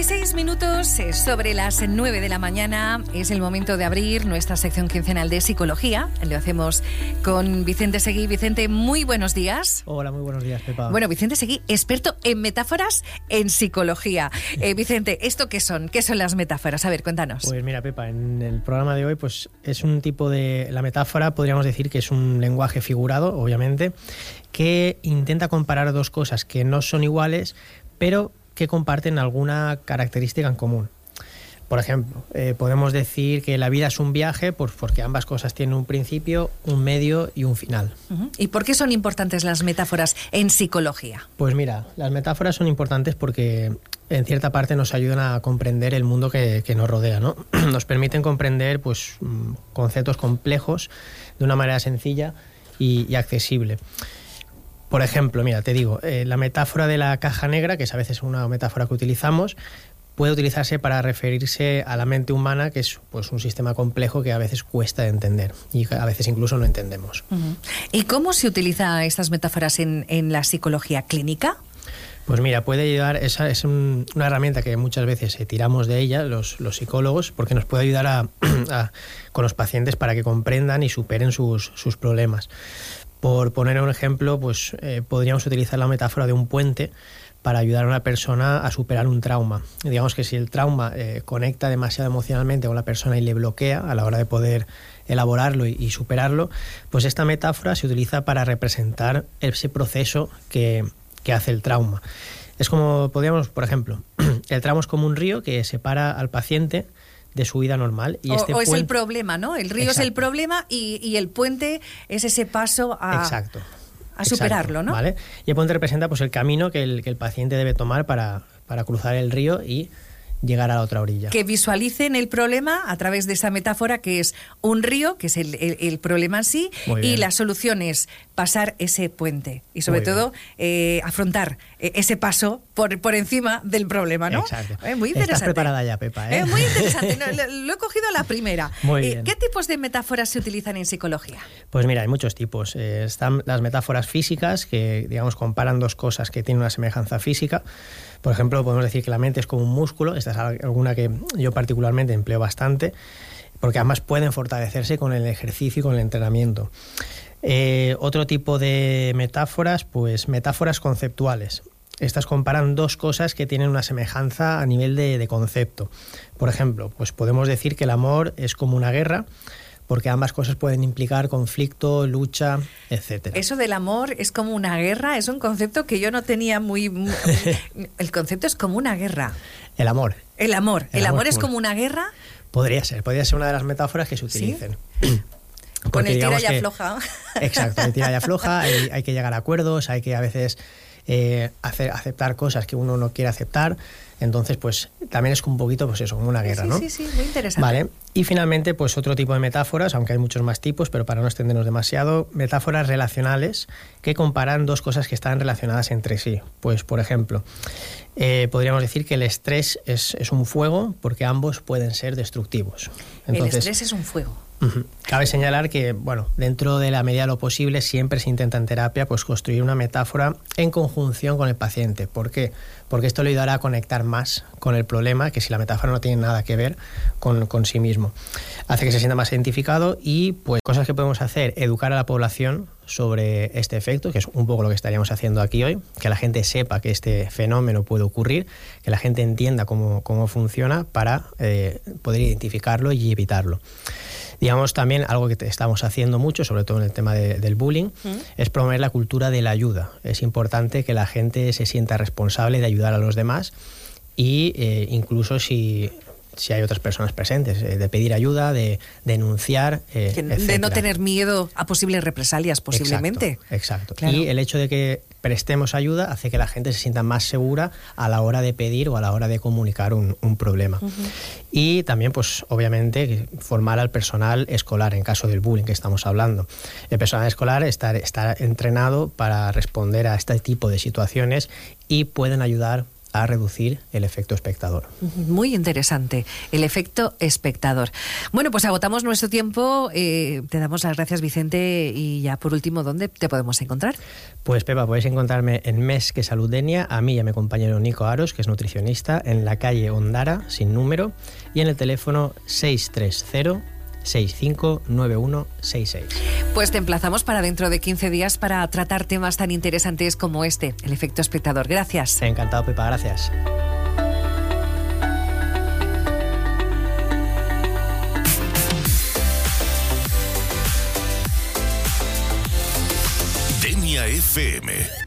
16 minutos sobre las 9 de la mañana es el momento de abrir nuestra sección quincenal de psicología. Lo hacemos con Vicente Seguí. Vicente, muy buenos días. Hola, muy buenos días, Pepa. Bueno, Vicente Seguí, experto en metáforas en psicología. Eh, Vicente, ¿esto qué son? ¿Qué son las metáforas? A ver, cuéntanos. Pues mira, Pepa, en el programa de hoy pues es un tipo de... La metáfora podríamos decir que es un lenguaje figurado, obviamente, que intenta comparar dos cosas que no son iguales, pero que comparten alguna característica en común. Por ejemplo, eh, podemos decir que la vida es un viaje pues porque ambas cosas tienen un principio, un medio y un final. ¿Y por qué son importantes las metáforas en psicología? Pues mira, las metáforas son importantes porque en cierta parte nos ayudan a comprender el mundo que, nos rodea, ¿no? Nos permiten comprender pues, mm, conceptos complejos de una manera sencilla y accesible. Por ejemplo, mira, te digo, eh, la metáfora de la caja negra, que es a veces una metáfora que utilizamos, puede utilizarse para referirse a la mente humana, que es pues, un sistema complejo que a veces cuesta de entender y a veces incluso no entendemos. ¿Y cómo se utilizan estas metáforas en, la psicología clínica? Pues mira, puede ayudar, esa es una herramienta que muchas veces tiramos de ella los, psicólogos porque nos puede ayudar con los pacientes para que comprendan y superen sus, sus problemas. Por poner un ejemplo, pues eh, podríamos utilizar la metáfora de un puente para ayudar a una persona a superar un trauma. Digamos que si el trauma eh, conecta demasiado emocionalmente con la persona y le bloquea a la hora de poder elaborarlo y, superarlo, pues esta metáfora se utiliza para representar ese proceso que, hace el trauma. Es como, podríamos, por ejemplo, el trauma es como un río que separa al paciente de su vida normal. Y o, este es el problema, ¿no? El río es el problema y, el puente es ese paso a, Exacto. a superarlo, ¿no? ¿vale? Y el puente representa pues, el camino que el, que el paciente debe tomar para, para cruzar el río y llegar a la otra orilla. Que visualicen el problema a través de esa metáfora que es un río, que es el, problema en sí, y la solución es pasar ese puente y sobre todo eh, afrontar eh, ese paso por, por encima del problema, ¿no? Exacto. Eh, muy interesante. Estás preparada ya, Pepa. ¿eh? muy interesante. lo, he cogido a la primera. Muy bien. ¿Qué tipos de metáforas se utilizan en psicología? Pues mira, hay muchos tipos. están las metáforas físicas, que digamos comparan dos cosas que tienen una semejanza física. Por ejemplo, podemos decir que la mente es como un músculo, alguna que yo particularmente empleo bastante, porque además pueden fortalecerse con el ejercicio y con el entrenamiento. Eh, otro tipo de metáforas, pues metáforas conceptuales. Estas comparan dos cosas que tienen una semejanza a nivel de, de concepto. Por ejemplo, pues podemos decir que el amor es como una guerra, porque ambas cosas pueden implicar conflicto, lucha, etcétera. Eso del amor es como una guerra, es un concepto que yo no tenía muy... el concepto es como una guerra. El amor. El amor. ¿El, amor, es como una guerra? Podría ser, podría ser una de las metáforas que se utilicen. Con el tira y afloja. Exacto, el tira y afloja, hay, hay, que llegar a acuerdos, hay que a veces eh, hacer, aceptar cosas que uno no quiere aceptar. Entonces, pues también es un poquito, pues eso, como una guerra, ¿no? Sí, sí, muy interesante. Vale. Y finalmente, pues otro tipo de metáforas, aunque hay muchos más tipos, pero para no extendernos demasiado, metáforas relacionales que comparan dos cosas que están relacionadas entre sí. Pues, por ejemplo, eh, podríamos decir que el estrés es, es, un fuego porque ambos pueden ser destructivos. Entonces, el estrés es un fuego. Cabe señalar que, bueno, dentro de la medida de lo posible siempre se intenta en terapia pues construir una metáfora en conjunción con el paciente. ¿Por qué? Porque esto le ayudará a conectar más con el problema que si la metáfora no tiene nada que ver con, con sí mismo. Hace que se sienta más identificado y pues cosas que podemos hacer, educar a la población sobre este efecto, que es un poco lo que estaríamos haciendo aquí hoy, que la gente sepa que este fenómeno puede ocurrir, que la gente entienda cómo, cómo funciona para eh, poder identificarlo y evitarlo. Digamos también algo que estamos haciendo mucho, sobre todo en el tema del bullying, es promover la cultura de la ayuda. Es importante que la gente se sienta responsable de ayudar a los demás y eh, incluso si si hay otras personas presentes, eh, de pedir ayuda, de denunciar. Eh, de no tener miedo a posibles represalias, posiblemente. Exacto. Y el hecho de que prestemos ayuda hace que la gente se sienta más segura a la hora de pedir o a la hora de comunicar un, problema. Y también, pues, obviamente, formar al personal escolar en caso del bullying que estamos hablando. El personal escolar está, está entrenado para responder a este tipo de situaciones y pueden ayudar a reducir el efecto espectador. Muy interesante, el efecto espectador. Bueno, pues agotamos nuestro tiempo. Eh, te damos las gracias, Vicente. Y ya por último, ¿dónde te podemos encontrar? Pues Pepa, podéis encontrarme en Mes que Saludenia, a mí y a mi compañero Nico Aros, que es nutricionista, en la calle Ondara, sin número, y en el teléfono 630 659166. Pues te emplazamos para dentro de 15 días para tratar temas tan interesantes como este, el efecto espectador. Gracias. Encantado, Pepa, gracias. Denia FM